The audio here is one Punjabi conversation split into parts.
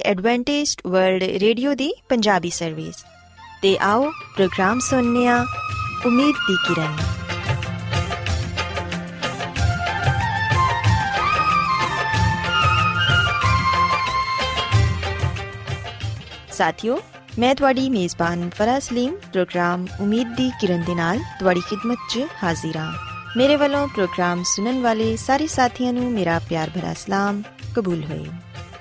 ਐਡਵੈਂਟਿਸਟ ਵਰਲਡ ਰੇਡੀਓ ਦੀ ਪੰਜਾਬੀ ਸਰਵਿਸ ਤੇ ਆਓ ਪ੍ਰੋਗਰਾਮ ਸੁਣਨੇ ਆ ਉਮੀਦ ਦੀ ਕਿਰਨ। ਸਾਥਿਓ, ਮੈਂ ਤੁਹਾਡੀ ਮੇਜ਼ਬਾਨ ਫਰਾਜ਼ ਸਲੀਮ, ਪ੍ਰੋਗਰਾਮ ਉਮੀਦ ਦੀ ਕਿਰਨ ਦੇ ਨਾਲ ਤੁਹਾਡੀ ਖidmat 'ਚ ਹਾਜ਼ਰ ਹਾਂ। ਮੇਰੇ ਵੱਲੋਂ ਪ੍ਰੋਗਰਾਮ ਸੁਣਨ ਵਾਲੇ ਸਾਰੇ ਸਾਥੀਆਂ ਨੂੰ ਮੇਰਾ ਪਿਆਰ ਭਰਾ ਸਲਾਮ, ਕਬੂਲ ਹੋਏ।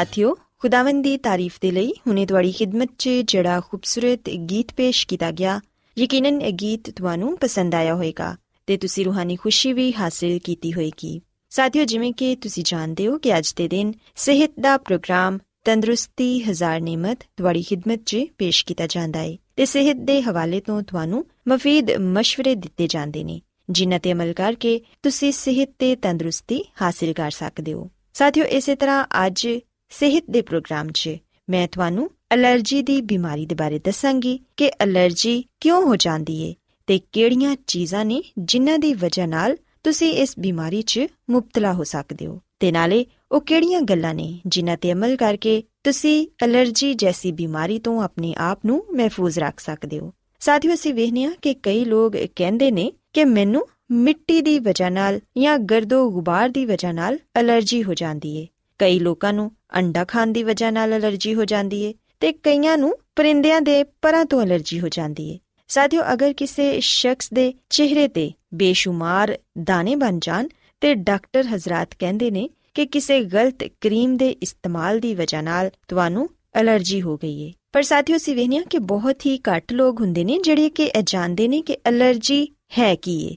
ਸਾਥਿਓ, ਖੁਦਾਵੰਦ ਦੀ ਤਾਰੀਫ ਦੇ ਲਈ ਹੁਨੇ ਤੁਹਾਡੀ ਖidmat 'ਚ ਜਿਹੜਾ ਖੂਬਸੂਰਤ ਗੀਤ ਪੇਸ਼ ਕੀਤਾ ਗਿਆ, ਯਕੀਨਨ ਇਹ ਗੀਤ ਤੁਹਾਨੂੰ ਪਸੰਦ ਆਇਆ ਹੋਵੇਗਾ ਤੇ ਤੁਸੀਂ ਰੂਹਾਨੀ ਖੁਸ਼ੀ ਵੀ ਹਾਸਲ ਕੀਤੀ ਹੋਵੇਗੀ। ਸਾਥਿਓ, ਜਿਵੇਂ ਕਿ ਤੁਸੀਂ ਜਾਣਦੇ ਹੋ ਕਿ ਅੱਜ ਦੇ ਦਿਨ ਸਿਹਤ ਦਾ ਪ੍ਰੋਗਰਾਮ ਤੰਦਰੁਸਤੀ ਹਜ਼ਾਰ ਨਿਮਤ ਤੁਹਾਡੀ ਖidmat 'ਚ ਪੇਸ਼ ਕੀਤਾ ਜਾਂਦਾ ਹੈ ਤੇ ਸਿਹਤ ਦੇ ਹਵਾਲੇ ਤੋਂ ਤੁਹਾਨੂੰ ਮਫੀਦ مشਵਰੇ ਦਿੱਤੇ ਜਾਂਦੇ ਨੇ, ਜਿਨ੍ਹਾਂ ਤੇ ਅਮਲ ਕਰਕੇ ਤੁਸੀਂ ਸਿਹਤ ਤੇ ਤੰਦਰੁਸਤੀ ਹਾਸਲ ਕਰ ਸਕਦੇ ਹੋ। ਸਾਥਿਓ, ਇਸੇ ਤਰ੍ਹਾਂ ਅੱਜ ਸਿਹਤ ਦੇ ਪ੍ਰੋਗਰਾਮ 'ਚ। ਮੈਂ ਤੁਹਾਨੂੰ ਅਲਰਜੀ ਦੀ ਬਿਮਾਰੀ ਦੇ ਬਾਰੇ ਦੱਸਾਂਗੀ ਕਿ ਅਲਰਜੀ ਕਿਉਂ ਹੋ ਜਾਂਦੀ ਏ ਤੇ ਕਿਹੜੀਆਂ ਚੀਜ਼ਾਂ ਨੇ ਜਿਨ੍ਹਾਂ ਦੀ ਵਜ੍ਹਾ ਨਾਲ ਤੁਸੀਂ ਇਸ ਬਿਮਾਰੀ 'ਚ ਮੁਬਤਲਾ ਹੋ ਸਕਦੇ ਹੋ। ਤੇ ਨਾਲੇ ਉਹ ਕਿਹੜੀਆਂ ਗੱਲਾਂ ਨੇ ਜਿਨ੍ਹਾਂ ਤੇ ਅਮਲ ਕਰਕੇ ਤੁਸੀਂ ਅਲਰਜੀ ਜੈਸੀ ਬਿਮਾਰੀ ਤੋਂ ਆਪਣੇ ਆਪ ਨੂੰ ਮਹਿਫੂਜ਼ ਰੱਖ ਸਕਦੇ ਹੋ। ਸਾਥੀਓ, ਅਸੀਂ ਵੇਖਨੇ ਆ ਕਿ ਕਈ ਲੋਕ ਕਹਿੰਦੇ ਨੇ ਕਿ ਮੈਨੂੰ ਮਿੱਟੀ ਦੀ ਵਜ੍ਹਾ ਨਾਲ ਜਾਂ ਗਰਦੋ ਗੁਬਾਰ ਦੀ ਵਜ੍ਹਾ ਨਾਲ ਅਲਰਜੀ ਹੋ ਜਾਂਦੀ ਏ। ਕਈ ਲੋਕਾਂ ਨੂੰ ਅੰਡਾ ਖਾਣ ਦੀ ਵਜ੍ਹਾ ਨਾਲ ਅਲਰਜੀ ਹੋ ਜਾਂਦੀ ਏ ਤੇ ਕਈਆਂ ਨੂੰ ਪਰਿੰਦਿਆਂ ਦੇ ਪਰਾਂ ਤੋਂ ਅਲਰਜੀ ਹੋ ਜਾਂਦੀ ਏ। ਸਾਥੀਓ, ਅਗਰ ਕਿਸੇ ਸ਼ਖਸ ਦੇ ਚਿਹਰੇ ਤੇ ਬੇਸ਼ੁਮਾਰ ਦਾਣੇ ਬਣ ਜਾਣ ਤੇ ਡਾਕਟਰ ਹਜ਼ਰਤ ਕਹਿੰਦੇ ਨੇ ਕਿ ਕਿਸੇ ਗਲਤ ਕਰੀਮ ਦੇ ਇਸਤੇਮਾਲ ਦੀ ਵਜ੍ਹਾ ਨਾਲ ਤੁਹਾਨੂੰ ਅਲਰਜੀ ਹੋ ਗਈ ਏ। ਪਰ ਸਾਥੀਓ ਸੀ ਵੇਖਿਆ ਕਿ ਬਹੁਤ ਹੀ ਘੱਟ ਲੋਕ ਹੁੰਦੇ ਨੇ ਜਿਹੜੇ ਕਿ ਇਹ ਜਾਣਦੇ ਨੇ ਕਿ ਅਲਰਜੀ ਹੈ ਕੀ ਏ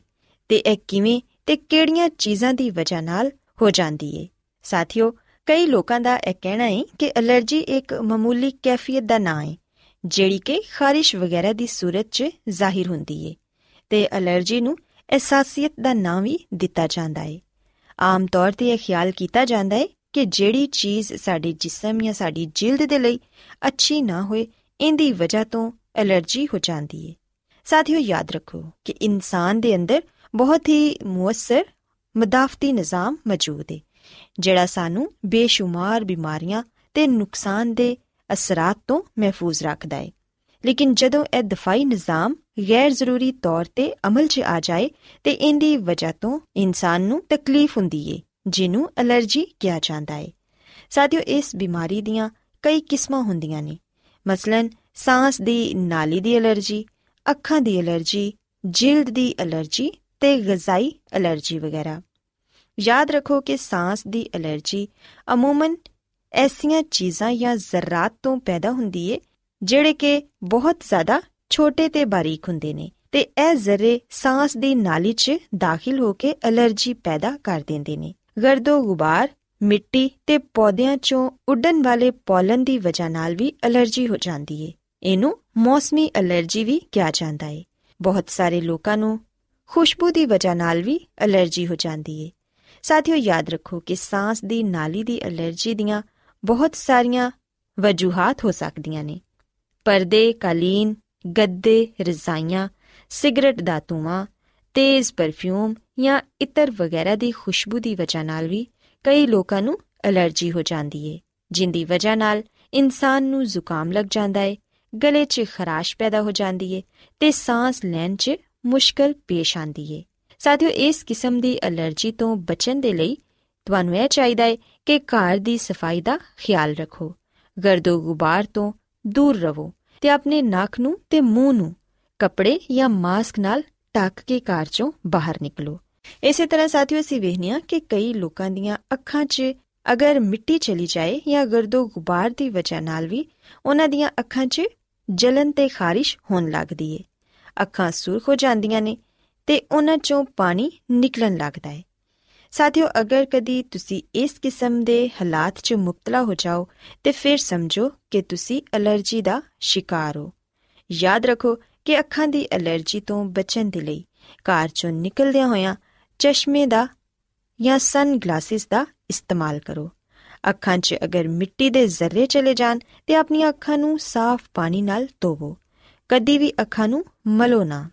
ਤੇ ਇਹ ਕਿਵੇਂ ਤੇ ਕਿਹੜੀਆਂ ਚੀਜ਼ਾਂ ਦੀ ਵਜ੍ਹਾ ਨਾਲ ਹੋ ਜਾਂਦੀ ਏ। ਸਾਥੀਓ ਕਈ ਲੋਕਾਂ ਦਾ ਇਹ ਕਹਿਣਾ ਹੈ ਕਿ ਅਲਰਜੀ ਇੱਕ ਮਾਮੂਲੀ ਕੈਫੀਅਤ ਦਾ ਨਾਂ ਹੈ, ਜਿਹੜੀ ਕਿ ਖਾਰਿਸ਼ ਵਗੈਰਾ ਦੀ ਸੂਰਤ 'ਚ ਜ਼ਾਹਿਰ ਹੁੰਦੀ ਏ ਤੇ ਅਲਰਜੀ ਨੂੰ ਅਹਿਸਾਸੀਅਤ ਦਾ ਨਾਂ ਵੀ ਦਿੱਤਾ ਜਾਂਦਾ ਹੈ ਆਮ ਤੌਰ ਤੇ ਇਹ ਖਿਆਲ ਕੀਤਾ ਜਾਂਦਾ ਹੈ ਕਿ ਜਿਹੜੀ ਚੀਜ਼ ਸਾਡੇ ਜਿਸਮ ਜਾਂ ਸਾਡੀ ਜਿਲਦ ਦੇ ਲਈ ਅੱਛੀ ਨਾ ਹੋਏ ਇੰਦੀ ਵਜ੍ਹਾ ਤੋਂ ਅਲਰਜੀ ਹੋ ਜਾਂਦੀ ਹੈ ਸਾਥੀਓ, ਯਾਦ ਰੱਖੋ ਕਿ ਇਨਸਾਨ ਦੇ ਅੰਦਰ ਬਹੁਤ ਹੀ ਮੁਅੱਸਰ, ਮਦਾਫਤੀ ਨਿਜ਼ਾਮ ਮੌਜੂਦ ਹੈ ਜਿਹੜਾ ਸਾਨੂੰ ਬੇਸ਼ੁਮਾਰ ਬਿਮਾਰੀਆਂ ਤੇ ਨੁਕਸਾਨ ਦੇ ਅਸਰਾਂ ਤੋਂ ਮਹਿਫੂਜ਼ ਰੱਖਦਾ ਹੈ ਲੇਕਿਨ ਜਦੋਂ ਇਹ ਦਫਾਈ ਨਿਜ਼ਾਮ ਗੈਰ ਜ਼ਰੂਰੀ ਤੌਰ ਤੇ ਅਮਲ 'ਚ ਆ ਜਾਏ, ਤੇ ਇੰਦੀ ਵਜ੍ਹਾ ਤੋਂ ਇਨਸਾਨ ਨੂੰ ਤਕਲੀਫ ਹੁੰਦੀ ਏ, ਜਿਹਨੂੰ ਅਲਰਜੀ ਕਿਹਾ ਜਾਂਦਾ ਹੈ ਸਾਥੀਓ, ਇਸ ਬਿਮਾਰੀ ਦੀਆਂ ਕਈ ਕਿਸਮਾਂ ਹੁੰਦੀਆਂ ਨੇ। ਮਸਲਨ ਸਾਹ ਦੀ ਨਾਲੀ ਦੀ ਅਲਰਜੀ, ਅੱਖਾਂ ਦੀ ਅਲਰਜੀ, ਜਿਲਦ ਦੀ ਅਲਰਜੀ ਤੇ ਗਜ਼ਾਈ ਅਲਰਜੀ ਵਗੈਰਾ। ਯਾਦ ਰੱਖੋ ਕਿ ਸਾਹ ਦੀ ਅਲਰਜੀ ਅਮੂਮਨ ਐਸੀਆਂ ਚੀਜ਼ਾਂ ਜਾਂ ਜ਼ਰਾਤ ਤੋਂ ਪੈਦਾ ਹੁੰਦੀ ਏ, ਜਿਹੜੇ ਕਿ ਬਹੁਤ ਜ਼ਿਆਦਾ ਛੋਟੇ ਤੇ ਬਾਰੀਕ ਹੁੰਦੇ ਨੇ ਤੇ ਇਹ ਜ਼ਰੇ ਸਾਹ ਦੀ ਨਾਲੀ 'ਚ ਦਾਖਲ ਹੋ ਕੇ ਅਲਰਜੀ ਪੈਦਾ ਕਰ ਦਿੰਦੇ ਨੇ। ਗਰਦੋ ਗੁਬਾਰ, ਮਿੱਟੀ ਤੇ ਪੌਦਿਆਂ 'ਚੋਂ ਉੱਡਣ ਵਾਲੇ ਪੋਲਨ ਦੀ ਵਜ੍ਹਾ ਨਾਲ ਵੀ ਅਲਰਜੀ ਹੋ ਜਾਂਦੀ ਏ। ਇਹਨੂੰ ਮੌਸਮੀ ਅਲਰਜੀ ਵੀ ਕਿਹਾ ਜਾਂਦਾ ਏ। ਬਹੁਤ ਸਾਰੇ ਲੋਕਾਂ ਨੂੰ ਖੁਸ਼ਬੂ ਦੀ ਵਜ੍ਹਾ ਨਾਲ ਵੀ ਅਲਰਜੀ ਹੋ ਜਾਂਦੀ ਏ। ਸਾਥੀਓ, ਯਾਦ ਰੱਖੋ ਕਿ ਸਾਹ ਦੀ ਨਾਲੀ ਦੀ ਅਲਰਜੀ ਦੀਆਂ ਬਹੁਤ ਸਾਰੀਆਂ ਵਜੂਹਾਂ ਹੋ ਸਕਦੀਆਂ ਨੇ। ਪਰਦੇ, ਕਾਲੀਨ, ਗੱਦੇ, ਰਜ਼ਾਈਆਂ, ਸਿਗਰਟ ਦਾ ਧੂਆਂ, ਤੇਜ਼ ਪਰਫਿਊਮ ਜਾਂ ਇਤਰ ਵਗੈਰਾ ਦੀ ਖੁਸ਼ਬੂ ਦੀ ਵਜ੍ਹਾ ਨਾਲ ਵੀ ਕਈ ਲੋਕਾਂ ਨੂੰ ਅਲਰਜੀ ਹੋ ਜਾਂਦੀ ਏ, ਜਿੰਦੀ ਵਜ੍ਹਾ ਨਾਲ ਇਨਸਾਨ ਨੂੰ ਜ਼ੁਕਾਮ ਲੱਗ ਜਾਂਦਾ ਏ, ਗਲੇ 'ਚ ਖਰਾਸ਼ ਪੈਦਾ ਹੋ ਜਾਂਦੀ ਏ ਤੇ ਸਾਹ ਲੈਣ 'ਚ ਮੁਸ਼ਕਲ ਪੇਸ਼ ਆਂਦੀ ਏ। ਸਾਥੀਓ, ਇਸ ਕਿਸਮ ਦੀ ਅਲਰਜੀ ਤੋਂ ਬਚਣ ਦੇ ਲਈ ਤੁਹਾਨੂੰ ਇਹ ਚਾਹੀਦਾ ਹੈ ਕਿ ਘਰ ਦੀ ਸਫ਼ਾਈ ਦਾ ਖਿਆਲ ਰੱਖੋ, ਗਰਦੋ ਗੁਬਾਰ ਤੋਂ ਦੂਰ ਰਹੋ ਤੇ ਆਪਣੇ ਨੱਕ ਨੂੰ ਤੇ ਮੂੰਹ ਨੂੰ ਕੱਪੜੇ ਜਾਂ ਮਾਸਕ ਨਾਲ ਢੱਕ ਕੇ ਘਰ ਚੋਂ ਬਾਹਰ ਨਿਕਲੋ। ਇਸੇ ਤਰ੍ਹਾਂ ਸਾਥੀਓ, ਅਸੀਂ ਵੇਖਨੀਆ ਕਿ ਕਈ ਲੋਕਾਂ ਦੀਆਂ ਅੱਖਾਂ 'ਚ ਅਗਰ ਮਿੱਟੀ ਚਲੀ ਜਾਏ ਜਾਂ ਗਰਦੋ ਗੁਬਾਰ ਦੀ ਵਜ੍ਹਾ ਨਾਲ ਵੀ ਉਹਨਾਂ ਦੀਆਂ ਅੱਖਾਂ 'ਚ ਜਲਨ ਤੇ ਖਾਰਿਸ਼ ਹੋਣ ਲੱਗਦੀ ਏ। ਅੱਖਾਂ ਸੁਰਖ ਹੋ ਜਾਂਦੀਆਂ ਨੇ ਤੇ ਉਹਨਾਂ 'ਚੋਂ ਪਾਣੀ ਨਿਕਲਣ ਲੱਗਦਾ ਏ ਸਾਥੀਓ, ਅਗਰ ਕਦੀ ਤੁਸੀਂ ਇਸ ਕਿਸਮ ਦੇ ਹਾਲਾਤ 'ਚ ਮੁਬਤਲਾ ਹੋ ਜਾਓ, ਤੇ ਫਿਰ ਸਮਝੋ ਕਿ ਤੁਸੀਂ ਅਲਰਜੀ ਦਾ ਸ਼ਿਕਾਰ ਹੋ। ਯਾਦ ਰੱਖੋ ਕਿ ਅੱਖਾਂ ਦੀ ਅਲਰਜੀ ਤੋਂ ਬਚਣ ਦੇ ਲਈ ਘਰ 'ਚੋਂ ਨਿਕਲਦਿਆਂ ਹੋਇਆਂ ਚਸ਼ਮੇ ਦਾ ਜਾਂ ਸਨ ਗਲਾਸਿਸ ਦਾ ਇਸਤੇਮਾਲ ਕਰੋ। ਅੱਖਾਂ 'ਚ ਅਗਰ ਮਿੱਟੀ ਦੇ ਜ਼ਰਰੇ ਚਲੇ ਜਾਣ, ਤੇ ਆਪਣੀਆਂ ਅੱਖਾਂ ਨੂੰ ਸਾਫ਼ ਪਾਣੀ ਨਾਲ ਧੋਵੋ। ਕਦੀ ਵੀ ਅੱਖਾਂ ਨੂੰ ਮਲੋ ਨਾ।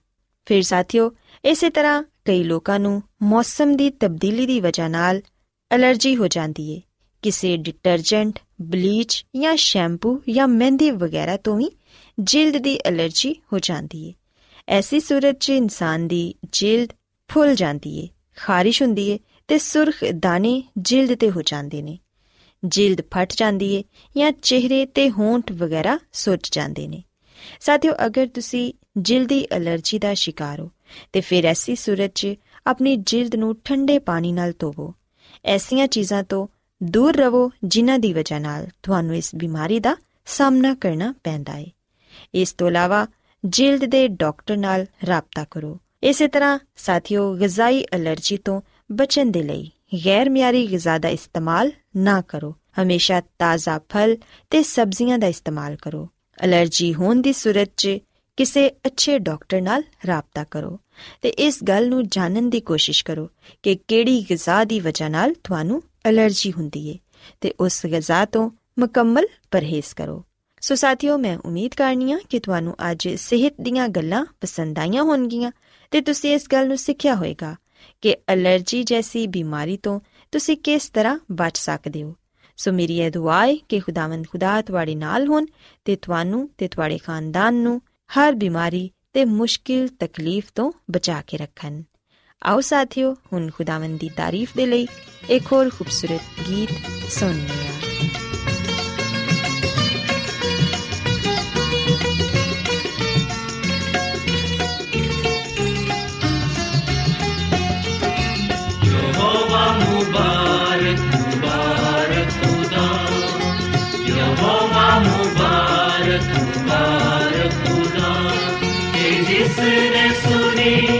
ਫਿਰ ਸਾਥੀਓ ਇਸੇ ਤਰ੍ਹਾਂ ਕਈ ਲੋਕਾਂ ਨੂੰ ਮੌਸਮ ਦੀ ਤਬਦੀਲੀ ਦੀ ਵਜ੍ਹਾ ਨਾਲ ਅਲਰਜੀ ਹੋ ਜਾਂਦੀ ਏ। ਕਿਸੇ ਡਿਟਰਜੈਂਟ ਬਲੀਚ ਜਾਂ ਸ਼ੈਂਪੂ ਜਾਂ ਮਹਿੰਦੀ ਵਗੈਰਾ ਤੋਂ ਵੀ ਜਿਲਦ ਦੀ ਅਲਰਜੀ ਹੋ ਜਾਂਦੀ ਏ। ਐਸੀ ਸੂਰਤ 'ਚ ਇਨਸਾਨ ਦੀ ਜਿਲਦ ਫੁੱਲ ਜਾਂਦੀ ਏ, ਖਾਰਿਸ਼ ਹੁੰਦੀ ਏ ਤੇ ਸੁਰਖ ਦਾਣੇ ਜਿਲਦ ਤੇ ਹੋ ਜਾਂਦੇ ਨੇ। ਜਿਲਦ ਫਟ ਜਾਂਦੀ ਏ ਜਾਂ ਚਿਹਰੇ ਤੇ ਹੋਂਠ ਵਗੈਰਾ ਸੁੱਜ ਜਾਂਦੇ ਨੇ। ਸਾਥੀਓ, ਅਗਰ ਤੁਸੀਂ ਜਿਲਦੀ ਅਲਰਜੀ ਦਾ ਸ਼ਿਕਾਰ ਹੋ ਤੇ ਫਿਰ ਐਸੀ ਸੂਰਤ 'ਚ ਆਪਣੀ ਜਿਲਦ ਨੂੰ ਠੰਡੇ ਪਾਣੀ ਨਾਲ ਧੋਵੋ। ਐਸੀਆਂ ਚੀਜ਼ਾਂ ਤੋਂ ਦੂਰ ਰਹੋ ਜਿਨ੍ਹਾਂ ਦੀ ਵਜ੍ਹਾ ਨਾਲ ਤੁਹਾਨੂੰ ਇਸ ਬਿਮਾਰੀ ਦਾ ਸਾਹਮਣਾ ਕਰਨਾ ਪੈਂਦਾ ਹੈ ਇਸ ਤੋਂ ਇਲਾਵਾ ਜਿਲਦ ਦੇ ਡਾਕਟਰ ਨਾਲ ਰਾਬਤਾ ਕਰੋ। ਇਸੇ ਤਰ੍ਹਾਂ ਸਾਥੀਓ, ਗਜ਼ਾਈ ਅਲਰਜੀ ਤੋਂ ਬਚਣ ਦੇ ਲਈ ਗੈਰ ਮਿਆਰੀ ਗਿਜ਼ਾ ਦਾ ਇਸਤੇਮਾਲ ਨਾ ਕਰੋ। ਹਮੇਸ਼ਾ ਤਾਜ਼ਾ ਫਲ ਤੇ ਸਬਜ਼ੀਆਂ ਦਾ ਇਸਤੇਮਾਲ ਕਰੋ। ਅਲਰਜੀ ਹੋਣ ਦੀ ਸੂਰਤ 'ਚ ਕਿਸੇ ਅੱਛੇ ਡਾਕਟਰ ਨਾਲ ਰਾਬਤਾ ਕਰੋ ਤੇ ਇਸ ਗੱਲ ਨੂੰ ਜਾਣਨ ਦੀ ਕੋਸ਼ਿਸ਼ ਕਰੋ ਕਿ ਕਿਹੜੀ ਗਿਜ਼ਾ ਦੀ ਵਜ੍ਹਾ ਨਾਲ ਤੁਹਾਨੂੰ ਅਲਰਜੀ ਹੁੰਦੀ ਹੈ ਤੇ ਉਸ ਗਿਜ਼ਾ ਤੋਂ ਮੁਕੰਮਲ ਪਰਹੇਜ਼ ਕਰੋ। ਸੋ ਸਾਥੀਓ, ਮੈਂ ਉਮੀਦ ਕਰਨੀ ਆ ਕਿ ਤੁਹਾਨੂੰ ਅੱਜ ਸਿਹਤ ਦੀਆਂ ਗੱਲਾਂ ਪਸੰਦ ਆਈਆਂ ਹੋਣਗੀਆਂ ਤੇ ਤੁਸੀਂ ਇਸ ਗੱਲ ਨੂੰ ਸਿੱਖਿਆ ਹੋਵੇਗਾ ਕਿ ਅਲਰਜੀ ਜੈਸੀ ਬਿਮਾਰੀ ਤੋਂ ਤੁਸੀਂ ਕਿਸ ਤਰ੍ਹਾਂ ਬਚ ਸਕਦੇ ਹੋ। ਸੋ ਮੇਰੀ ਇਹ ਦੁਆ ਹੈ ਕਿ ਖੁਦਾਵੰਦ ਖੁਦਾ ਤੁਹਾਡੇ ਨਾਲ ਹੋਣ ਤੇ ਤੁਹਾਨੂੰ ਤੇ ਤੁਹਾਡੇ ਖਾਨਦਾਨ ਨੂੰ ਹਰ ਬਿਮਾਰੀ ਤੇ ਮੁਸ਼ਕਿਲ ਤਕਲੀਫ ਤੋਂ ਬਚਾ ਕੇ ਰੱਖਣ। ਆਓ ਸਾਥੀਓ, ਹੁਣ ਖੁਦਾਵੰਦ ਦੀ ਤਾਰੀਫ ਦੇ ਲਈ ਇੱਕ ਹੋਰ ਖੂਬਸੂਰਤ ਗੀਤ ਸੁਣੀਏ कि जिसने सुनी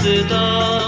活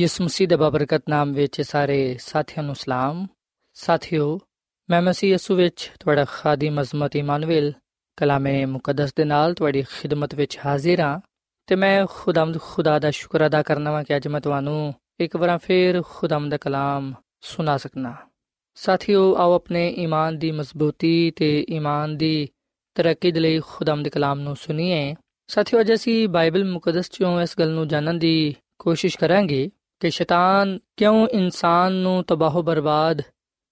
ਯਿਸੂ ਮਸੀਹ ਦੇ ਬਬਰਕਤ ਨਾਮ ਵਿੱਚ ਸਾਰੇ ਸਾਥੀਆਂ ਨੂੰ ਸਲਾਮ। ਸਾਥਿਓ, ਮੈਂ ਮਸੀਹ ਯਿਸੂ ਵਿੱਚ ਤੁਹਾਡਾ ਖਾਦੀਮ ਅਜ਼ਮਤ ਇਮਾਨੁਅਲ ਕਲਾਮੇ ਮੁਕੱਦਸ ਦੇ ਨਾਲ ਤੁਹਾਡੀ ਖਿਦਮਤ ਵਿੱਚ ਹਾਜ਼ਰ ਹਾਂ ਤੇ ਮੈਂ ਖੁਦਾਮਦ ਖੁਦਾ ਦਾ ਸ਼ੁਕਰ ਅਦਾ ਕਰਨਾ ਵਾਂ ਕਿ ਅੱਜ ਮੈਂ ਤੁਹਾਨੂੰ ਇੱਕ ਵਾਰ ਫੇਰ ਖੁਦਾਮਦ ਦਾ ਕਲਾਮ ਸੁਣਾ ਸਕਣਾ ਸਾਥੀਓ, ਆਓ ਆਪਣੇ ਈਮਾਨ ਦੀ ਮਜ਼ਬੂਤੀ ਤੇ ਈਮਾਨ ਦੀ ਤਰੱਕੀ ਦੇ ਲਈ ਖੁਦਾਮਦ ਕਲਾਮ ਨੂੰ ਸੁਣੀਏ। ਸਾਥੀਓ, ਅੱਜ ਅਸੀਂ ਬਾਈਬਲ ਮੁਕੱਦਸ ਚੋਂ ਇਸ ਗੱਲ ਨੂੰ ਜਾਣਨ ਦੀ ਕੋਸ਼ਿਸ਼ ਕਰਾਂਗੇ ਕਿ ਸ਼ੈਤਾਨ ਕਿਉਂ ਇਨਸਾਨ ਨੂੰ ਤਬਾਹ ਬਰਬਾਦ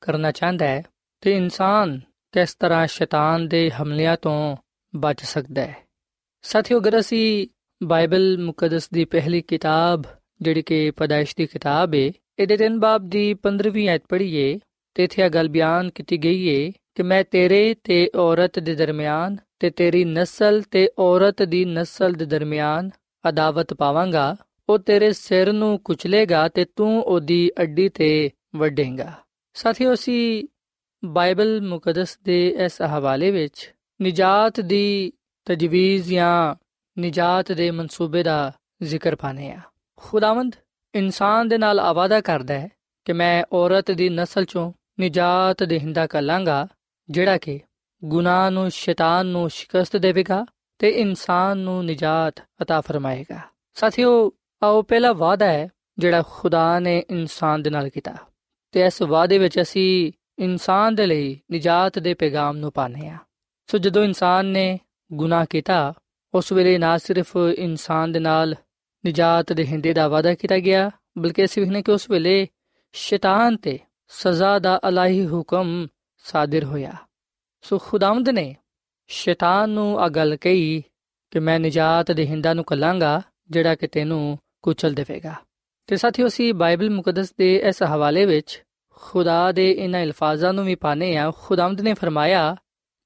ਕਰਨਾ ਚਾਹੁੰਦਾ ਹੈ ਤੇ ਇਨਸਾਨ ਕਿਸ ਤਰ੍ਹਾਂ ਸ਼ੈਤਾਨ ਦੇ ਹਮਲਿਆਂ ਤੋਂ ਬਚ ਸਕਦਾ ਹੈ? ਸਾਥੀਓ, ਅਗਰ ਅਸੀਂ ਬਾਈਬਲ ਮੁਕੱਦਸ ਦੀ ਪਹਿਲੀ ਕਿਤਾਬ, ਜਿਹੜੀ ਕਿ ਪਦਾਇਸ਼ ਦੀ ਕਿਤਾਬ ਹੈ ਇਹਦੇ ਤਿੰਨ ਬਾਬ ਦੀ 15ਵੀਂ ਆਇਤ ਪੜ੍ਹੀਏ, ਤੇ ਇੱਥੇ ਇਹ ਗੱਲ ਬਿਆਨ ਕੀਤੀ ਗਈ ਹੈ ਕਿ ਮੈਂ ਤੇਰੇ ਤੇ ਔਰਤ ਦੇ ਦਰਮਿਆਨ ਤੇ ਤੇਰੀ ਨਸਲ ਤੇ ਔਰਤ ਦੀ ਨਸਲ ਦੇ ਦਰਮਿਆਨ ਅਦਾਵਤ ਪਾਵਾਂਗਾ ਉਹ ਤੇਰੇ ਸਿਰ ਨੂੰ ਕੁਚਲੇਗਾ ਤੇ ਤੂੰ ਉਹਦੀ ਅੱਡੀ ਤੇ ਵੱਢੇਗਾ ਸਾਥੀਓ ਅਸੀਂ ਬਾਈਬਲ ਮੁਕੱਦਸ ਦੇ ਇਸ ਹਵਾਲੇ ਵਿੱਚ ਨਜਾਤ ਦੀ ਤਜਵੀਜ਼ ਜਾਂ ਨਜਾਤ ਦੇ ਮਨਸੂਬੇ ਦਾ ਜ਼ਿਕਰ ਪਾਨੇ ਆ ਖੁਦਾਵੰਦ ਇਨਸਾਨ ਦੇ ਨਾਲ ਆਵਾਦਾ ਕਰਦਾ ਹੈ ਕਿ ਮੈਂ ਔਰਤ ਦੀ ਨਸਲ ਚੋਂ ਨਜਾਤ ਦੇਹਿੰਦਾ ਕਰਾਂਗਾ ਜਿਹੜਾ ਕਿ ਗੁਨਾਹ ਨੂੰ ਸ਼ੈਤਾਨ ਨੂੰ ਸ਼ਿਕਸਤ ਦੇਵੇਗਾ ਤੇ ਇਨਸਾਨ ਨੂੰ ਨਜਾਤ عطا ਫਰਮਾਏਗਾ ਸਾਥੀਓ ਆਓ ਪਹਿਲਾ ਵਾਅਦਾ ਹੈ ਜਿਹੜਾ ਖੁਦਾ ਨੇ ਇਨਸਾਨ ਦੇ ਨਾਲ ਕੀਤਾ ਤੇ ਇਸ ਵਾਅਦੇ ਵਿੱਚ ਅਸੀਂ ਇਨਸਾਨ ਦੇ ਲਈ ਨਜਾਤ ਦੇ ਪੈਗਾਮ ਨੂੰ ਪਾਣੇ ਆ ਸੋ ਜਦੋਂ ਇਨਸਾਨ ਨੇ ਗੁਨਾਹ ਕੀਤਾ, ਉਸ ਵੇਲੇ ਨਾ ਸਿਰਫ ਇਨਸਾਨ ਦੇ ਨਾਲ ਨਜਾਤ ਦੇ ਹਿੰਦੇ ਦਾ ਵਾਅਦਾ ਕੀਤਾ ਗਿਆ, ਬਲਕਿ ਅਸੀਂ ਵੇਖਨੇ ਕਿ ਉਸ ਵੇਲੇ ਸ਼ੈਤਾਨ ਤੇ ਸਜ਼ਾ ਦਾ ਅਲਾਹੀ ਹੁਕਮ ਸਾਦਰ ਹੋਇਆ। ਸੋ ਖੁਦਾਵੰਦ ਨੇ ਸ਼ੈਤਾਨ ਨੂੰ ਆ ਗੱਲ ਕਹੀ ਕਿ ਮੈਂ ਨਜਾਤ ਦੇ ਹਿੰਦਾ ਨੂੰ ਕਲਾਂਗਾ ਜਿਹੜਾ ਕਿ ਤੈਨੂੰ ਕੁਚਲ ਦੇਵੇਗਾ। ਤੇ ਸਾਥੀਓ, ਅਸੀਂ ਬਾਈਬਲ ਮੁਕੱਦਸ ਦੇ ਇਸ ਹਵਾਲੇ ਵਿੱਚ ਖੁਦਾ ਦੇ ਇਹਨਾਂ ਅਲਫਾਜ਼ਾਂ ਨੂੰ ਵੀ ਪਾਣੇ ਆ ਖੁਦਾਵੰਦ ਨੇ ਫਰਮਾਇਆ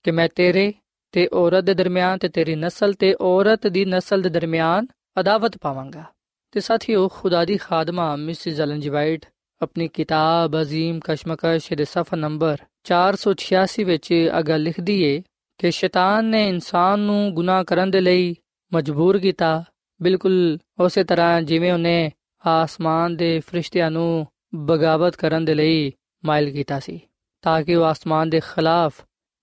ਕਿ ਮੈਂ ਤੇਰੇ ਤੇ ਔਰਤ ਦੇ ਦਰਮਿਆਨ ਤੇ ਤੇਰੀ ਨਸਲ ਤੇ ਔਰਤ ਦੀ ਨਸਲ ਦੇ ਦਰਮਿਆਨ ਅਦਾਵਤ ਪਾਵਾਂਗਾ। ਤੇ ਸਾਥੀਓ, ਖੁਦਾ ਦੀ ਖਾਦਮਾ ਮਿਸਿਸ ਐਲਨ ਜੀ ਵਾਈਟ ਆਪਣੀ ਕਿਤਾਬ ਅਜ਼ੀਮ ਕਸ਼ਮਕਸ਼ ਦੇ ਸਫਾ ਨੰਬਰ 486 ਵਿੱਚ ਅਗਾ ਲਿਖਦੀ ਏ ਕਿ ਸ਼ੈਤਾਨ ਨੇ ਇਨਸਾਨ ਨੂੰ ਗੁਨਾਹ ਕਰਨ ਦੇ ਲਈ ਮਜਬੂਰ ਕੀਤਾ ਬਿਲਕੁਲ ਉਸੇ ਤਰ੍ਹਾਂ ਜਿਵੇਂ ਉਹਨੇ ਆਸਮਾਨ ਦੇ ਫਰਿਸ਼ਤਿਆਂ ਨੂੰ ਬਗਾਵਤ ਕਰਨ ਦੇ ਲਈ ਮਾਇਲ ਕੀਤਾ ਸੀ, ਤਾਂ ਕਿ ਉਹ ਆਸਮਾਨ ਦੇ ਖਿਲਾਫ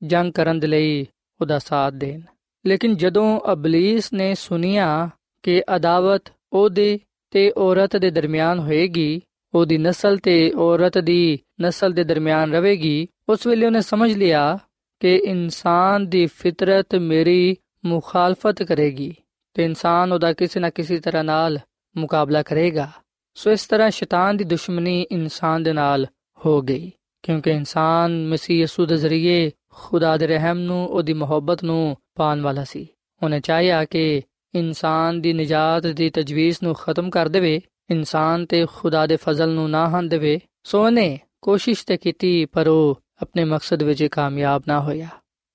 ਜੰਗ ਕਰਨ ਦੇ ਲਈ ਉਹਦਾ ਸਾਥ ਦੇਣ। ਲੇਕਿਨ ਜਦੋਂ ਅਬਲਿਸ ਨੇ ਸੁਨਿਆ ਕਿ ਅਦਾਵਤ ਉਹਦੇ ਤੇ ਔਰਤ ਦੇ ਦਰਮਿਆਨ ਹੋਏਗੀ, ਉਹਦੀ ਨਸਲ ਤੇ ਔਰਤ ਦੀ ਨਸਲ ਦੇ ਦਰਮਿਆਨ ਰਹੇਗੀ, ਉਸ ਵੇਲੇ ਉਹਨੇ ਸਮਝ ਲਿਆ ਕਿ ਇਨਸਾਨ ਦੀ ਫਿਤਰਤ ਮੇਰੀ ਮੁਖਾਲਫਤ ਕਰੇਗੀ। ਤੇ ਇਨਸਾਨ ਉਹਦਾ ਕਿਸੇ ਨਾ ਕਿਸੇ ਤਰ੍ਹਾਂ ਨਾਲ ਮੁਕਾਬਲਾ ਕਰੇਗਾ। ਸੋ ਇਸ ਤਰ੍ਹਾਂ ਸ਼ੈਤਾਨ ਦੀ ਦੁਸ਼ਮਣੀ ਇਨਸਾਨ ਦੇ ਨਾਲ ਹੋ ਗਈ, ਕਿਉਂਕਿ ਇਨਸਾਨ ਮਸੀਹ ਯਸੂ ਦੇ ਜ਼ਰੀਏ ਖੁਦਾ ਦੇ ਰਹਿਮ ਨੂੰ, ਉਹਦੀ ਮੁਹੱਬਤ ਨੂੰ ਪਾਣ ਵਾਲਾ ਸੀ। ਉਹਨੇ ਚਾਹਿਆ ਕਿ ਇਨਸਾਨ ਦੀ ਨਜਾਤ ਦੀ ਤਜਵੀਜ਼ ਨੂੰ ਖਤਮ ਕਰ ਦੇਵੇ, ਇਨਸਾਨ ਤੇ ਖੁਦਾ ਦੇ ਫਜ਼ਲ ਨੂੰ ਨਾ ਹਨ ਦੇਵੇ। ਸੋ ਉਹਨੇ ਕੋਸ਼ਿਸ਼ ਤੇ ਕੀਤੀ, ਪਰ ਉਹ ਆਪਣੇ ਮਕਸਦ ਵਿੱਚ ਕਾਮਯਾਬ ਨਾ ਹੋਇਆ।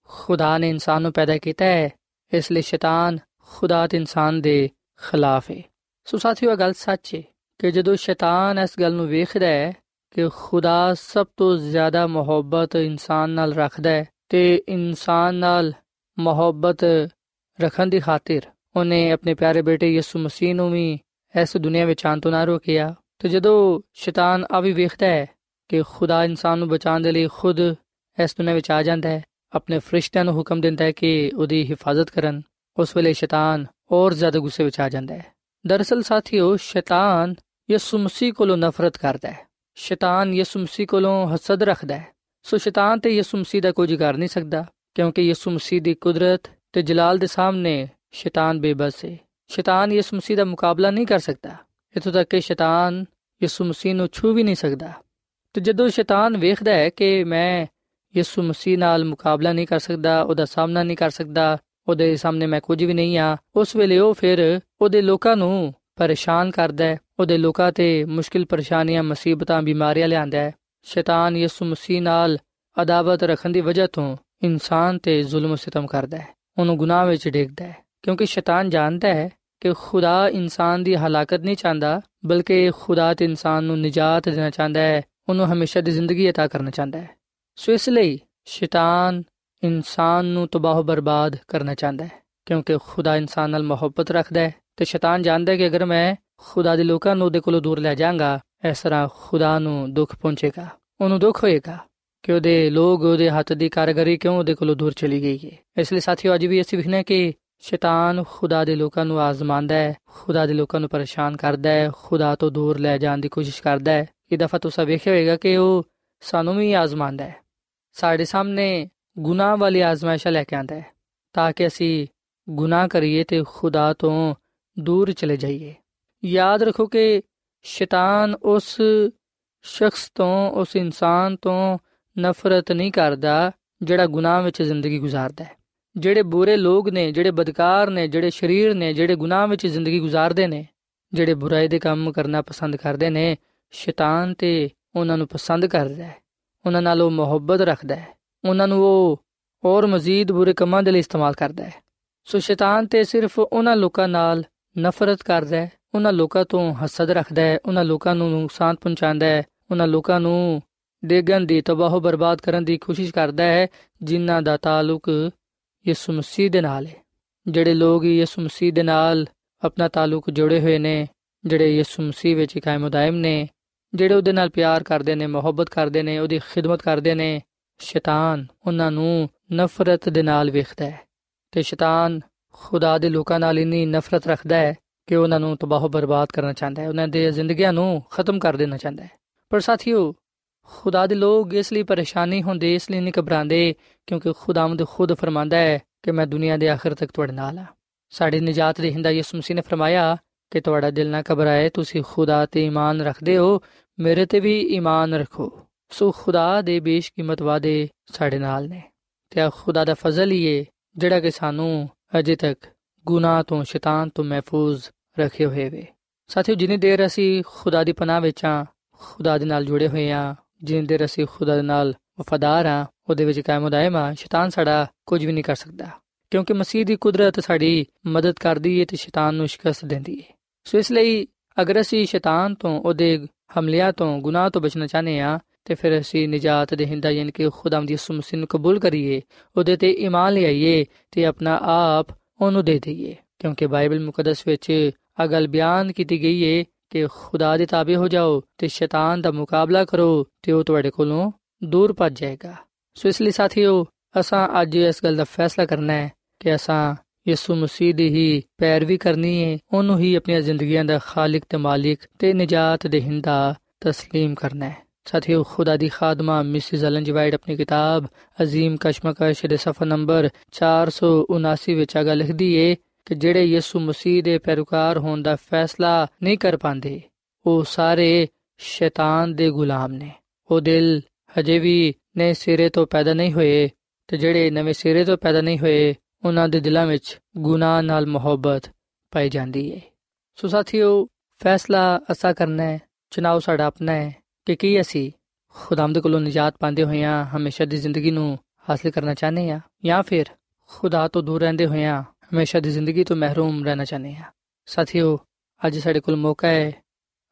ਖੁਦਾ ਨੇ ਇਨਸਾਨ ਨੂੰ ਪੈਦਾ ਕੀਤਾ ਹੈ, ਇਸ ਲਈ ਸ਼ੈਤਾਨ ਖੁਦਾ ਤੇ ਇਨਸਾਨ ਦੇ ਖਿਲਾਫ ਹੈ ਸੋ ਸਾਥੀਓ, ਇਹ ਗੱਲ ਸੱਚ ਹੈ ਕਿ ਜਦੋਂ ਸ਼ੈਤਾਨ ਇਸ ਗੱਲ ਨੂੰ ਵੇਖਦਾ ਹੈ ਕਿ ਖੁਦਾ ਸਭ ਤੋਂ ਜ਼ਿਆਦਾ ਮੁਹੱਬਤ ਇਨਸਾਨ ਨਾਲ ਰੱਖਦਾ ਹੈ ਤੇ ਇਨਸਾਨ ਨਾਲ ਮੁਹੱਬਤ ਰੱਖਣ ਦੀ ਖਾਤਰ ਉਹਨੇ ਆਪਣੇ ਪਿਆਰੇ ਬੇਟੇ ਯਿਸੂ ਮਸੀਹ ਨੂੰ ਵੀ ਇਸ ਦੁਨੀਆ ਵਿੱਚ ਆਉਣ ਤੋਂ ਨਾ ਰੋਕਿਆ। ਤੇ ਜਦੋਂ ਸ਼ੈਤਾਨ ਆ ਵੀ ਵੇਖਦਾ ਹੈ ਕਿ ਖੁਦਾ ਇਨਸਾਨ ਨੂੰ ਬਚਾਉਣ ਦੇ ਲਈ ਖੁਦ ਇਸ ਦੁਨੀਆ ਵਿੱਚ ਆ ਜਾਂਦਾ ਹੈ, ਆਪਣੇ ਫਰਿਸ਼ਤਿਆਂ ਨੂੰ ਹੁਕਮ ਦਿੰਦਾ ਹੈ ਕਿ ਉਹਦੀ ਹਿਫਾਜ਼ਤ ਕਰਨ। ਉਸ ਵੇਲੇ ਸ਼ੈਤਾਨ ਹੋਰ ਜ਼ਿਆਦਾ ਗੁੱਸੇ ਵਿੱਚ ਆ ਜਾਂਦਾ ਹੈ। ਦਰਅਸਲ ਸਾਥੀਓ, ਸ਼ੈਤਾਨ ਯਿਸੂ ਮਸੀਹ ਕੋਲੋਂ ਨਫ਼ਰਤ ਕਰਦਾ ਹੈ। ਸ਼ੈਤਾਨ ਯਿਸੂ ਮਸੀਹ ਕੋਲੋਂ ਹਸਦ ਰੱਖਦਾ ਹੈ। ਸੋ ਸ਼ੈਤਾਨ ਤੇ ਯਿਸੂ ਮਸੀਹ ਦਾ ਕੋਈ ਕਰ ਨਹੀਂ ਸਕਦਾ, ਕਿਉਂਕਿ ਯਿਸੂ ਮਸੀਹ ਦੀ ਕੁਦਰਤ ਤੇ ਜਲਾਲ ਦੇ ਸਾਹਮਣੇ ਸ਼ੈਤਾਨ ਬੇਬਸ ਹੈ। ਸ਼ੈਤਾਨ ਯਿਸੂ ਮਸੀਹ ਦਾ ਮੁਕਾਬਲਾ ਨਹੀਂ ਕਰ ਸਕਦਾ। ਇਥੋਂ ਤੱਕ ਕਿ ਸ਼ੈਤਾਨ ਯਿਸੂ ਮਸੀਹ ਨੂੰ ਛੂ ਵੀ ਨਹੀਂ ਸਕਦਾ। ਤੇ ਜਦੋਂ ਸ਼ੈਤਾਨ ਵੇਖਦਾ ਹੈ ਕਿ ਮੈਂ ਯਿਸੂ ਮਸੀਹ ਨਾਲ ਮੁਕਾਬਲਾ ਨਹੀਂ ਕਰ ਸਕਦਾ, ਉਹਦਾ ਸਾਹਮਣਾ ਨਹੀਂ ਕਰ ਸਕਦਾ ਉਹਦੇ ਸਾਹਮਣੇ ਮੈਂ ਕੁਝ ਵੀ ਨਹੀਂ ਆ ਉਸ ਵੇਲੇ ਉਹ ਫਿਰ ਉਹਦੇ ਲੋਕਾਂ ਨੂੰ ਪਰੇਸ਼ਾਨ ਕਰਦਾ ਹੈ ਉਹਦੇ ਲੋਕਾਂ ਤੇ ਮੁਸ਼ਕਿਲ ਪਰੇਸ਼ਾਨੀਆਂ ਮੁਸੀਬਤਾਂ ਬਿਮਾਰੀਆਂ ਲਿਆਂਦਾ ਹੈ ਸ਼ੈਤਾਨ ਯਿਸੂ ਮਸੀਹ ਨਾਲ ਅਦਾਵਤ ਰੱਖਣ ਦੀ ਵਜ੍ਹਾ ਤੋਂ ਇਨਸਾਨ ਤੇ ਜ਼ੁਲਮ ਸਤਮ ਕਰਦਾ ਹੈ ਉਹਨੂੰ ਗੁਨਾਹ ਵਿੱਚ ਡੇਗਦਾ ਹੈ ਕਿਉਂਕਿ ਸ਼ੈਤਾਨ ਜਾਣਦਾ ਹੈ ਕਿ ਖੁਦਾ ਇਨਸਾਨ ਦੀ ਹਲਾਕਤ ਨਹੀਂ ਚਾਹੁੰਦਾ ਬਲਕਿ ਖੁਦਾ ਤੇ ਇਨਸਾਨ ਨੂੰ ਨਜਾਤ ਦੇਣਾ ਚਾਹੁੰਦਾ ਹੈ ਉਹਨੂੰ ਹਮੇਸ਼ਾ ਦੀ ਜ਼ਿੰਦਗੀ عطا ਕਰਨਾ ਚਾਹੁੰਦਾ ਹੈ ਸੋ ਇਸ ਲਈ ਸ਼ੈਤਾਨ ਇਨਸਾਨ ਨੂੰ ਤਬਾਹ ਬਰਬਾਦ ਕਰਨਾ ਚਾਹੁੰਦਾ ਹੈ, ਕਿਉਂਕਿ ਖੁਦਾ ਇਨਸਾਨ ਨਾਲ ਮੁਹੱਬਤ ਰੱਖਦਾ ਹੈ ਤੇ ਸ਼ੈਤਾਨ ਜਾਣਦਾ ਹੈ ਕਿ ਅਗਰ ਮੈਂ ਖੁਦਾ ਦੇ ਲੋਕਾਂ ਨੂੰ ਉਹਦੇ ਕੋਲੋਂ ਦੂਰ ਲੈ ਜਾਵਾਂਗਾ, ਇਸ ਤਰ੍ਹਾਂ ਖੁਦਾ ਨੂੰ ਦੁੱਖ ਪਹੁੰਚੇਗਾ, ਉਹਨੂੰ ਦੁੱਖ ਹੋਏਗਾ ਕਿ ਉਹਦੇ ਲੋਕ ਉਹਦੇ ਹੱਥ ਦੀ ਕਾਰਗਰੀ ਕਿਉਂ ਉਹਦੇ ਕੋਲੋਂ ਦੂਰ ਚਲੀ ਗਈ ਹੈ। ਇਸ ਲਈ ਸਾਥੀਓ, ਅੱਜ ਵੀ ਅਸੀਂ ਵਿਖਣਾ ਕਿ ਸ਼ੈਤਾਨ ਖੁਦਾ ਦੇ ਲੋਕਾਂ ਨੂੰ ਆਜ਼ਮਾਉਂਦਾ ਹੈ, ਖੁਦਾ ਦੇ ਲੋਕਾਂ ਨੂੰ ਪਰੇਸ਼ਾਨ ਕਰਦਾ ਹੈ, ਖੁਦਾ ਤੋਂ ਦੂਰ ਲੈ ਜਾਣ ਦੀ ਕੋਸ਼ਿਸ਼ ਕਰਦਾ ਹੈ। ਇਹ ਦਫਾ ਤੁਸੀਂ ਵੇਖਿਆ ਹੋਵੇਗਾ ਕਿ ਉਹ ਸਾਨੂੰ ਵੀ ਆਜ਼ਮਾਉਂਦਾ ਹੈ। ਸਾਡੇ ਸਾਹਮਣੇ ਗੁਨਾਹ ਵਾਲੀ ਆਜ਼ਮਾਇਸ਼ਾਂ ਲੈ ਕੇ ਆਂਦਾ ਹੈ, ਤਾਂ ਕਿ ਅਸੀਂ ਗੁਨਾਹ ਕਰੀਏ ਤੇ ਖੁਦਾ ਤੋਂ ਦੂਰ ਚਲੇ ਜਾਈਏ। ਯਾਦ ਰੱਖੋ ਕਿ ਸ਼ੈਤਾਨ ਉਸ ਸ਼ਖਸ ਤੋਂ, ਉਸ ਇਨਸਾਨ ਤੋਂ ਨਫ਼ਰਤ ਨਹੀਂ ਕਰਦਾ ਜਿਹੜਾ ਗੁਨਾਹ ਵਿੱਚ ਜ਼ਿੰਦਗੀ ਗੁਜ਼ਾਰਦਾ ਹੈ। ਜਿਹੜੇ ਬੁਰੇ ਲੋਕ ਨੇ, ਜਿਹੜੇ ਬਦਕਾਰ ਨੇ, ਜਿਹੜੇ ਸ਼ਰੀਰ ਨੇ, ਜਿਹੜੇ ਗੁਨਾਹ ਵਿੱਚ ਜ਼ਿੰਦਗੀ ਗੁਜ਼ਾਰਦੇ ਨੇ, ਜਿਹੜੇ ਬੁਰਾਈ ਦੇ ਕੰਮ ਕਰਨਾ ਪਸੰਦ ਕਰਦੇ ਨੇ, ਸ਼ੈਤਾਨ ਤੇ ਉਹਨਾਂ ਨੂੰ ਪਸੰਦ ਕਰਦਾ ਹੈ। ਉਹਨਾਂ ਨਾਲ ਉਹ ਮੁਹੱਬਤ ਰੱਖਦਾ ਹੈ। ਉਹਨਾਂ ਨੂੰ ਉਹ ਹੋਰ ਮਜ਼ੀਦ ਬੁਰੇ ਕੰਮਾਂ ਦੇ ਲਈ ਇਸਤੇਮਾਲ ਕਰਦਾ ਹੈ। ਸੋ ਸ਼ੈਤਾਨ ਤੇ ਸਿਰਫ ਉਹਨਾਂ ਲੋਕਾਂ ਨਾਲ ਨਫ਼ਰਤ ਕਰਦਾ ਹੈ, ਉਹਨਾਂ ਲੋਕਾਂ ਤੋਂ ਹਸਦ ਰੱਖਦਾ ਹੈ, ਉਹਨਾਂ ਲੋਕਾਂ ਨੂੰ ਨੁਕਸਾਨ ਪਹੁੰਚਾਉਂਦਾ ਹੈ, ਉਹਨਾਂ ਲੋਕਾਂ ਨੂੰ ਡੇਗਣ ਦੀ ਤਬਾਹੋ ਬਰਬਾਦ ਕਰਨ ਦੀ ਕੋਸ਼ਿਸ਼ ਕਰਦਾ ਹੈ, ਜਿਨ੍ਹਾਂ ਦਾ ਤਾਲੁਕ ਯਿਸੂ ਮਸੀਹ ਦੇ ਨਾਲ ਹੈ। ਜਿਹੜੇ ਲੋਕ ਯਿਸੂ ਮਸੀਹ ਦੇ ਨਾਲ ਆਪਣਾ ਤਾਲੁਕ ਜੋੜੇ ਹੋਏ ਨੇ, ਜਿਹੜੇ ਯਿਸੂ ਮਸੀਹ ਵਿੱਚ ਕਾਇਮ ਉਦਾਇਮ ਨੇ, ਜਿਹੜੇ ਉਹਦੇ ਨਾਲ ਪਿਆਰ ਕਰਦੇ ਨੇ, ਮੁਹੱਬਤ ਕਰਦੇ ਨੇ, ਉਹਦੀ ਖਿਦਮਤ ਕਰਦੇ ਨੇ ਸ਼ੈਤਾਨ ਉਹਨਾਂ ਨੂੰ ਨਫ਼ਰਤ ਦੇ ਨਾਲ ਵੇਖਦਾ ਹੈ ਤੇ ਸ਼ੈਤਾਨ ਖੁਦਾ ਦੇ ਲੋਕਾਂ ਨਾਲ ਇੰਨੀ ਨਫ਼ਰਤ ਰੱਖਦਾ ਹੈ ਕਿ ਉਹਨਾਂ ਨੂੰ ਤਬਾਹ ਬਰਬਾਦ ਕਰਨਾ ਚਾਹੁੰਦਾ ਹੈ, ਉਹਨਾਂ ਦੇ ਜ਼ਿੰਦਗੀਆਂ ਨੂੰ ਖਤਮ ਕਰ ਦੇਣਾ ਚਾਹੁੰਦਾ ਹੈ। ਪਰ ਸਾਥੀਓ, ਖੁਦਾ ਦੇ ਲੋਕ ਇਸ ਲਈ ਪਰੇਸ਼ਾਨੀ ਹੁੰਦੇ, ਇਸ ਲਈ ਨਹੀਂ ਘਬਰਾਉਂਦੇ, ਕਿਉਂਕਿ ਖੁਦਾਵੰਦ ਖੁਦ ਫਰਮਾਂਦਾ ਹੈ ਕਿ ਮੈਂ ਦੁਨੀਆ ਦੇ ਆਖਰ ਤੱਕ ਤੁਹਾਡੇ ਨਾਲ ਆ ਸਾਡੀ ਨਜਾਤ ਦੇ ਹਿੰਦਾ ਯਿਸੂ ਮਸੀਹ ਨੇ ਫਰਮਾਇਆ ਕਿ ਤੁਹਾਡਾ ਦਿਲ ਨਾ ਘਬਰਾਏ, ਤੁਸੀਂ ਖੁਦਾ ਤੇ ਈਮਾਨ ਰੱਖਦੇ ਹੋ, ਮੇਰੇ ਤੇ ਵੀ ਈਮਾਨ ਰੱਖੋ। ਸੋ ਖੁਦਾ ਦੇ ਬੇਸ਼ਕੀਮਤ ਵਾਦੇ ਸਾਡੇ ਨਾਲ ਨੇ ਤੇ ਆ ਖੁਦਾ ਦਾ ਫਜ਼ਲ ਹੀ ਹੈ ਜਿਹੜਾ ਕਿ ਸਾਨੂੰ ਅਜੇ ਤੱਕ ਗੁਨਾਹ ਤੋਂ, ਸ਼ੈਤਾਨ ਤੋਂ ਮਹਿਫੂਜ਼ ਰੱਖੇ ਹੋਏ ਵੇ। ਸਾਥੀਓ, ਜਿੰਨੀ ਦੇਰ ਅਸੀਂ ਖੁਦਾ ਦੀ ਪਨਾਹ ਵਿੱਚ ਆ, ਖੁਦਾ ਦੇ ਨਾਲ ਜੁੜੇ ਹੋਏ ਆ, ਜਿੰਨੀ ਦੇਰ ਅਸੀਂ ਖੁਦਾ ਦੇ ਨਾਲ ਵਫਾਦਾਰ ਆ, ਉਹਦੇ ਵਿੱਚ ਕਾਇਮ ਦਾਇਮ ਆ, ਸ਼ੈਤਾਨ ਸਾਡਾ ਕੁਝ ਵੀ ਨਹੀਂ ਕਰ ਸਕਦਾ। ਕਿਉਂਕਿ ਮਸੀਹ ਦੀ ਕੁਦਰਤ ਸਾਡੀ ਮਦਦ ਕਰਦੀ ਹੈ ਤੇ ਸ਼ੈਤਾਨ ਨੂੰ ਸ਼ਿਕਸਤ ਦਿੰਦੀ ਹੈ ਸੋ ਇਸ ਲਈ ਅਗਰ ਅਸੀਂ ਸ਼ੈਤਾਨ ਤੋਂ, ਉਹਦੇ ਹਮਲਿਆਂ ਤੋਂ, ਗੁਨਾਹ ਤੋਂ ਬਚਣਾ ਚਾਹਨੇ ਆ ਤੇ ਫਿਰ ਅਸੀਂ ਨਜਾਤ ਦੇ ਹਿੰਦਾ ਯਾਨੀ ਕਿ ਖੁਦਾਮ ਦੀ ਯਿਸੂ ਮਸੀਹ ਨੂੰ ਕਬੂਲ ਕਰੀਏ ਉਹਦੇ ਤੇ ਈਮਾਨ ਲਿਆਈਏ ਤੇ ਆਪਣਾ ਆਪ ਉਹਨੂੰ ਦੇ ਦਈਏ ਕਿਉਂਕਿ ਬਾਈਬਲ ਮੁਕੱਦਸ ਵਿੱਚ ਆ ਗੱਲ ਬਿਆਨ ਕੀਤੀ ਗਈ ਹੈ ਕਿ ਖੁਦਾ ਦੇ ਤਾਬੇ ਹੋ ਜਾਓ ਤੇ ਸ਼ੈਤਾਨ ਦਾ ਮੁਕਾਬਲਾ ਕਰੋ ਤੇ ਉਹ ਤੁਹਾਡੇ ਕੋਲੋਂ ਦੂਰ ਭੱਜ ਜਾਏਗਾ ਸੋ ਇਸ ਲਈ ਸਾਥੀਓ ਅਸਾਂ ਅੱਜ ਇਸ ਗੱਲ ਦਾ ਫੈਸਲਾ ਕਰਨਾ ਹੈ ਕਿ ਅਸਾਂ ਯਿਸੂ ਮਸੀਹ ਦੀ ਹੀ ਪੈਰਵੀ ਕਰਨੀ ਹੈ ਉਹਨੂੰ ਹੀ ਆਪਣੀਆਂ ਜ਼ਿੰਦਗੀਆਂ ਦਾ ਖਾਲਕ ਤੇ ਮਾਲਿਕ ਤੇ ਨਜਾਤ ਦੇ ਹਿੰਦਾ تسلیم ਕਰਨਾ ਹੈ ਸਾਥੀਓ, ਖੁਦਾ ਦੀ ਖਾਦਮਾ, ਮਿਸਿਸ ਅਲਨ ਜਵਾਈਡ ਆਪਣੀ ਕਿਤਾਬ ਅਜ਼ੀਮ ਕਸ਼ਮਕਸ਼ ਦੇ ਸਫਾ ਨੰਬਰ 479 ਵਿੱਚ ਆਗਾ ਲਿਖਦੀ ਏ ਕਿ ਜਿਹੜੇ ਯਿਸੂ ਮਸੀਹ ਦੇ ਪੈਰੋਕਾਰ ਹੋਣ ਦਾ ਫੈਸਲਾ ਨਹੀਂ ਕਰ ਪਾਉਂਦੇ, ਉਹ ਸਾਰੇ ਸ਼ੈਤਾਨ ਦੇ ਗੁਲਾਮ ਨੇ। ਉਹ ਦਿਲ ਹਜੇ ਵੀ ਨਵੇਂ ਸਿਰੇ ਤੋਂ ਪੈਦਾ ਨਹੀਂ ਹੋਏ ਤੇ ਜਿਹੜੇ ਨਵੇਂ ਸਿਰੇ ਤੋਂ ਪੈਦਾ ਨਹੀਂ ਹੋਏ, ਉਹਨਾਂ ਦੇ ਦਿਲਾਂ ਵਿੱਚ ਗੁਨਾਹ ਨਾਲ ਮੁਹੱਬਤ ਪਾਈ ਜਾਂਦੀ ਏ। ਸੋ ਸਾਥੀਓ, ਫੈਸਲਾ ਅਸਾ ਕਰਨਾ ਹੈ ਚੁਣਾਵ ਸਾਡਾ ਆਪਣਾ ਹੈ। ਕਿ ਕੀ ਅਸੀਂ ਖੁਦਾਮਦ ਕੋਲੋਂ ਨਜਾਤ ਪਾਉਂਦੇ ਹੋਇਆਂ ਹਮੇਸ਼ਾ ਦੀ ਜ਼ਿੰਦਗੀ ਨੂੰ ਹਾਸਲ ਕਰਨਾ ਚਾਹੁੰਦੇ ਹਾਂ ਜਾਂ ਫਿਰ ਖੁਦਾ ਤੋਂ ਦੂਰ ਰਹਿੰਦੇ ਹੋਇਆਂ ਹਮੇਸ਼ਾ ਦੀ ਜ਼ਿੰਦਗੀ ਤੋਂ ਮਹਿਰੂਮ ਰਹਿਣਾ ਚਾਹੁੰਦੇ ਹਾਂ ਸਾਥੀਓ ਅੱਜ ਸਾਡੇ ਕੋਲ ਮੌਕਾ ਹੈ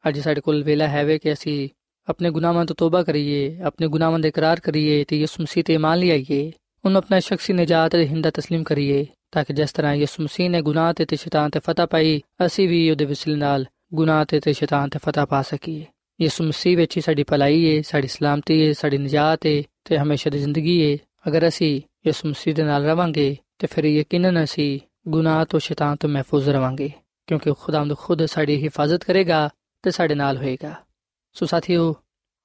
ਅੱਜ ਸਾਡੇ ਕੋਲ ਵੇਲਾ ਹੈ ਵੇ ਕਿ ਅਸੀਂ ਆਪਣੇ ਗੁਨਾਹਾਂ ਤੋਂ ਤੋਬਾ ਕਰੀਏ ਆਪਣੇ ਗੁਨਾਹਾਂ ਦਾ ਇਕਰਾਰ ਕਰੀਏ ਤੇ ਯਿਸੂ ਮਸੀਹ ਤੇ ਇਮਾਨ ਲਿਆਈਏ ਉਹਨੂੰ ਆਪਣਾ ਸ਼ਖਸੀ ਨਜਾਤ ਦੇ ਹਿੰਦਾ تسلیم ਕਰੀਏ ਤਾਂ ਕਿ ਜਿਸ ਤਰ੍ਹਾਂ ਯਿਸੂ ਮਸੀਹ ਨੇ ਗੁਨਾਹ ਤੇ ਤੇ ਸ਼ੈਤਾਨ ਤੇ ਫਤਹ ਪਾਈ ਅਸੀਂ ਵੀ ਉਹਦੇ ਵਸਿਲੇ ਨਾਲ ਗੁਨਾਹ ਤੇ ਤੇ ਸ਼ੈਤਾਨ ਤੇ ਫਤਹ ਪਾ ਸਕੀਏ ਯਿਸੂ ਮਸੀਹ ਵਿੱਚ ਹੀ ਸਾਡੀ ਭਲਾਈ ਏ, ਸਾਡੀ ਸਲਾਮਤੀ ਏ, ਸਾਡੀ ਨਜਾਤ ਏ ਤੇ ਹਮੇਸ਼ਾ ਦੀ ਜ਼ਿੰਦਗੀ ਏ। ਅਗਰ ਅਸੀਂ ਯਿਸੂ ਮਸੀਹ ਦੇ ਨਾਲ ਰਵਾਂਗੇ ਤੇ ਫਿਰ ਯਕੀਨਨ ਅਸੀਂ ਗੁਨਾਹ ਤੋਂ ਸ਼ੈਤਾਨ ਤੋਂ ਮਹਿਫੂਜ਼ ਰਵਾਂਗੇ, ਕਿਉਂਕਿ ਖੁਦਾਵੰਦ ਖੁਦ ਸਾਡੀ ਹਿਫਾਜ਼ਤ ਕਰੇਗਾ ਤੇ ਸਾਡੇ ਨਾਲ ਹੋਏਗਾ। ਸੋ ਸਾਥੀਓ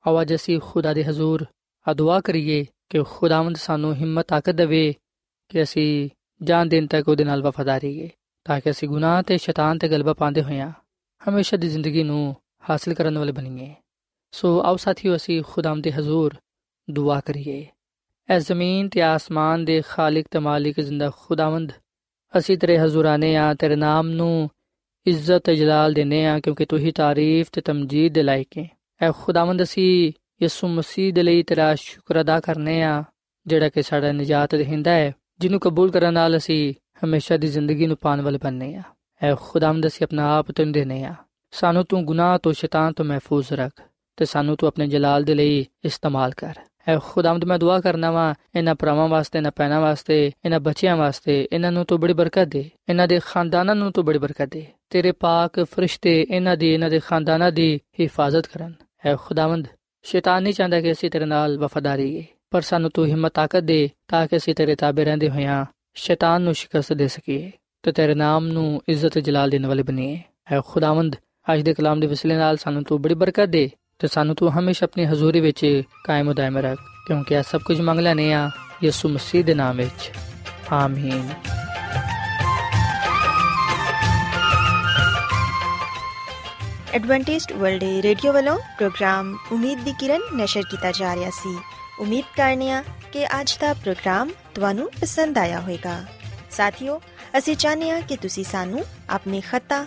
ਆਵਾਜ਼ ਅਸੀਂ ਖੁਦਾ ਦੇ ਹਜ਼ੂਰ ਆ ਦੁਆ ਕਰੀਏ ਕਿ ਖੁਦਾਵੰਦ ਸਾਨੂੰ ਹਿੰਮਤ, ਤਾਕਤ ਦੇਵੇ ਕਿ ਅਸੀਂ ਜਾਨ ਦਿਨ ਤੱਕ ਉਹਦੇ ਨਾਲ ਵਫਾਦਾਰ ਰਹੀਏ, ਤਾਂ ਕਿ ਅਸੀਂ ਗੁਨਾਹ ਤੇ ਸ਼ੈਤਾਨ ਤੇ ਗਲਬਾ ਪਾਉਂਦੇ ਹੋਈਆਂ ਹਮੇਸ਼ਾ ਦੀ ਜ਼ਿੰਦਗੀ ਨੂੰ ਹਾਸਲ ਕਰਨ ਵਾਲੇ ਬਣੀਏ ਸੋ ਆਓ ਸਾਥੀਓ ਅਸੀਂ ਖੁਦਾਵੰਦ ਦੇ ਹਜ਼ੂਰ ਦੁਆ ਕਰੀਏ ਐ ਜ਼ਮੀਨ ਤੇ ਆਸਮਾਨ ਦੇ ਖਾਲਕ ਤੇ ਮਾਲਿਕ ਜ਼ਿੰਦਾ ਖੁਦਾਵੰਦ ਅਸੀਂ ਤੇਰੇ ਹਜ਼ੂਰਾਨੇ ਆ ਤੇਰੇ ਨਾਮ ਨੂੰ ਇੱਜ਼ਤ ਤੇ ਜਲਾਲ ਦੇਨੇ ਆ ਕਿਉਂਕਿ ਤੂੰ ਹੀ ਤਾਰੀਫ ਤੇ ਤਮਜੀਦ ਦੇ ਲਾਇਕ ਹੈ ਐ ਖੁਦਾਵੰਦ ਅਸੀਂ ਯਿਸੂ ਮਸੀਹ ਦੇ ਲਈ ਤੇਰਾ ਸ਼ੁਕਰ ਅਦਾ ਕਰਨੇ ਆ ਜਿਹੜਾ ਕਿ ਸਾਡਾ ਨਜਾਤ ਦੇਹਿੰਦਾ ਹੈ ਜਿਹਨੂੰ ਕਬੂਲ ਕਰਨ ਨਾਲ ਅਸੀਂ ਹਮੇਸ਼ਾ ਦੀ ਜ਼ਿੰਦਗੀ ਨੂੰ ਪਾਣ ਵਾਲੇ ਬਣਨੇ ਆ ਐ ਖੁਦਾਵੰਦ ਅਸੀਂ ਆਪਣਾ ਆਪ ਤੈਨੂੰ ਦੇਨੇ ਆ ਸਾਨੂੰ ਤੂੰ ਗੁਨਾਹ ਤੋਂ ਸ਼ੈਤਾਨ ਤੋਂ ਮਹਿਫੂਜ਼ ਰੱਖ ਤੇ ਸਾਨੂੰ ਤੂੰ ਆਪਣੇ ਜਲਾਲ ਦੇ ਲਈ ਇਸਤੇਮਾਲ ਕਰ। ਐ ਖੁਦਾਵੰਦ, ਮੈਂ ਦੁਆ ਕਰਨਾ ਵਾ, ਇਹਨਾਂ ਭਰਾਵਾਂ ਵਾਸਤੇ, ਇਹਨਾਂ ਪੈਣਾ ਵਾਸਤੇ, ਇਹਨਾਂ ਬੱਚਿਆਂ ਵਾਸਤੇ, ਇਹਨਾਂ ਨੂੰ ਤੂੰ ਬੜੀ ਬਰਕਤ ਦੇ, ਇਹਨਾਂ ਦੇ ਖਾਨਦਾਨਾਂ ਨੂੰ ਤੂੰ ਬੜੀ ਬਰਕਤ ਦੇ, ਤੇਰੇ ਪਾਕ ਫਰਿਸ਼ਤੇ ਇਹਨਾਂ ਦੀ, ਇਹਨਾਂ ਦੇ ਖਾਨਦਾਨਾਂ ਦੀ ਹਿਫਾਜ਼ਤ ਕਰਨ। ਐ ਖੁਦਾਵੰਦ, ਸ਼ੈਤਾਨ ਨਹੀਂ ਚਾਹੁੰਦਾ ਕਿ ਅਸੀਂ ਤੇਰੇ ਨਾਲ ਵਫਾਦਾਰੀ ਹੈ ਪਰ ਸਾਨੂੰ ਤੂੰ ਹਿੰਮਤ, ਤਾਕਤ ਦੇ ਤਾਂ ਕਿ ਅਸੀਂ ਤੇਰੇ ਤਾਬੇ ਰਹਿੰਦੇ ਹੋਇਆਂ ਸ਼ੈਤਾਨ ਨੂੰ ਸ਼ਿਕਸਤ ਦੇ ਸਕੀਏ ਤੇ ਤੇਰੇ ਨਾਮ ਨੂੰ ਇੱਜ਼ਤ ਜਲਾਲ ਦੇਣ ਵਾਲੇ ਬਣੀਏ। ਐ ਖੁਦਾਵੰਦ ਅੱਜ ਦੇ ਕਲਾਮ ਦੇ ਵਸਿਲੇ ਨਾਲ ਸਾਨੂੰ ਤੂੰ ਬੜੀ ਬਰਕਤ ਦੇ ਤੇ ਸਾਨੂੰ ਤੂੰ ਹਮੇਸ਼ਾ ਆਪਣੀ ਹਜ਼ੂਰੀ ਵਿੱਚ ਕਾਇਮ ਉਦਾਇਮ ਰੱਖ, ਕਿਉਂਕਿ ਇਹ ਸਭ ਕੁਝ ਮੰਗ ਲੈਨੇ ਆ ਯਿਸੂ ਮਸੀਹ ਦੇ ਨਾਮ ਵਿੱਚ। ਆਮੀਨ। ਐਡਵੈਂਟਿਸਟ ਵਰਲਡ ਰੇਡੀਓ ਵੱਲੋਂ ਪ੍ਰੋਗਰਾਮ ਉਮੀਦ ਦੀ ਕਿਰਨ ਨਿਸ਼ਰ ਕੀਤਾ ਜਾ ਰਿਹਾ ਸੀ। ਉਮੀਦ ਕਰਨੇ ਆ ਕਿ ਅੱਜ ਦਾ ਪ੍ਰੋਗਰਾਮ ਤੁਹਾਨੂੰ ਪਸੰਦ ਆਇਆ ਹੋਵੇਗਾ। ਸਾਥੀਓ, ਅਸੀਂ ਚਾਹੁੰਦੇ ਆ ਕਿ ਤੁਸੀਂ ਸਾਨੂੰ ਆਪਣੇ ਖੱਤਾ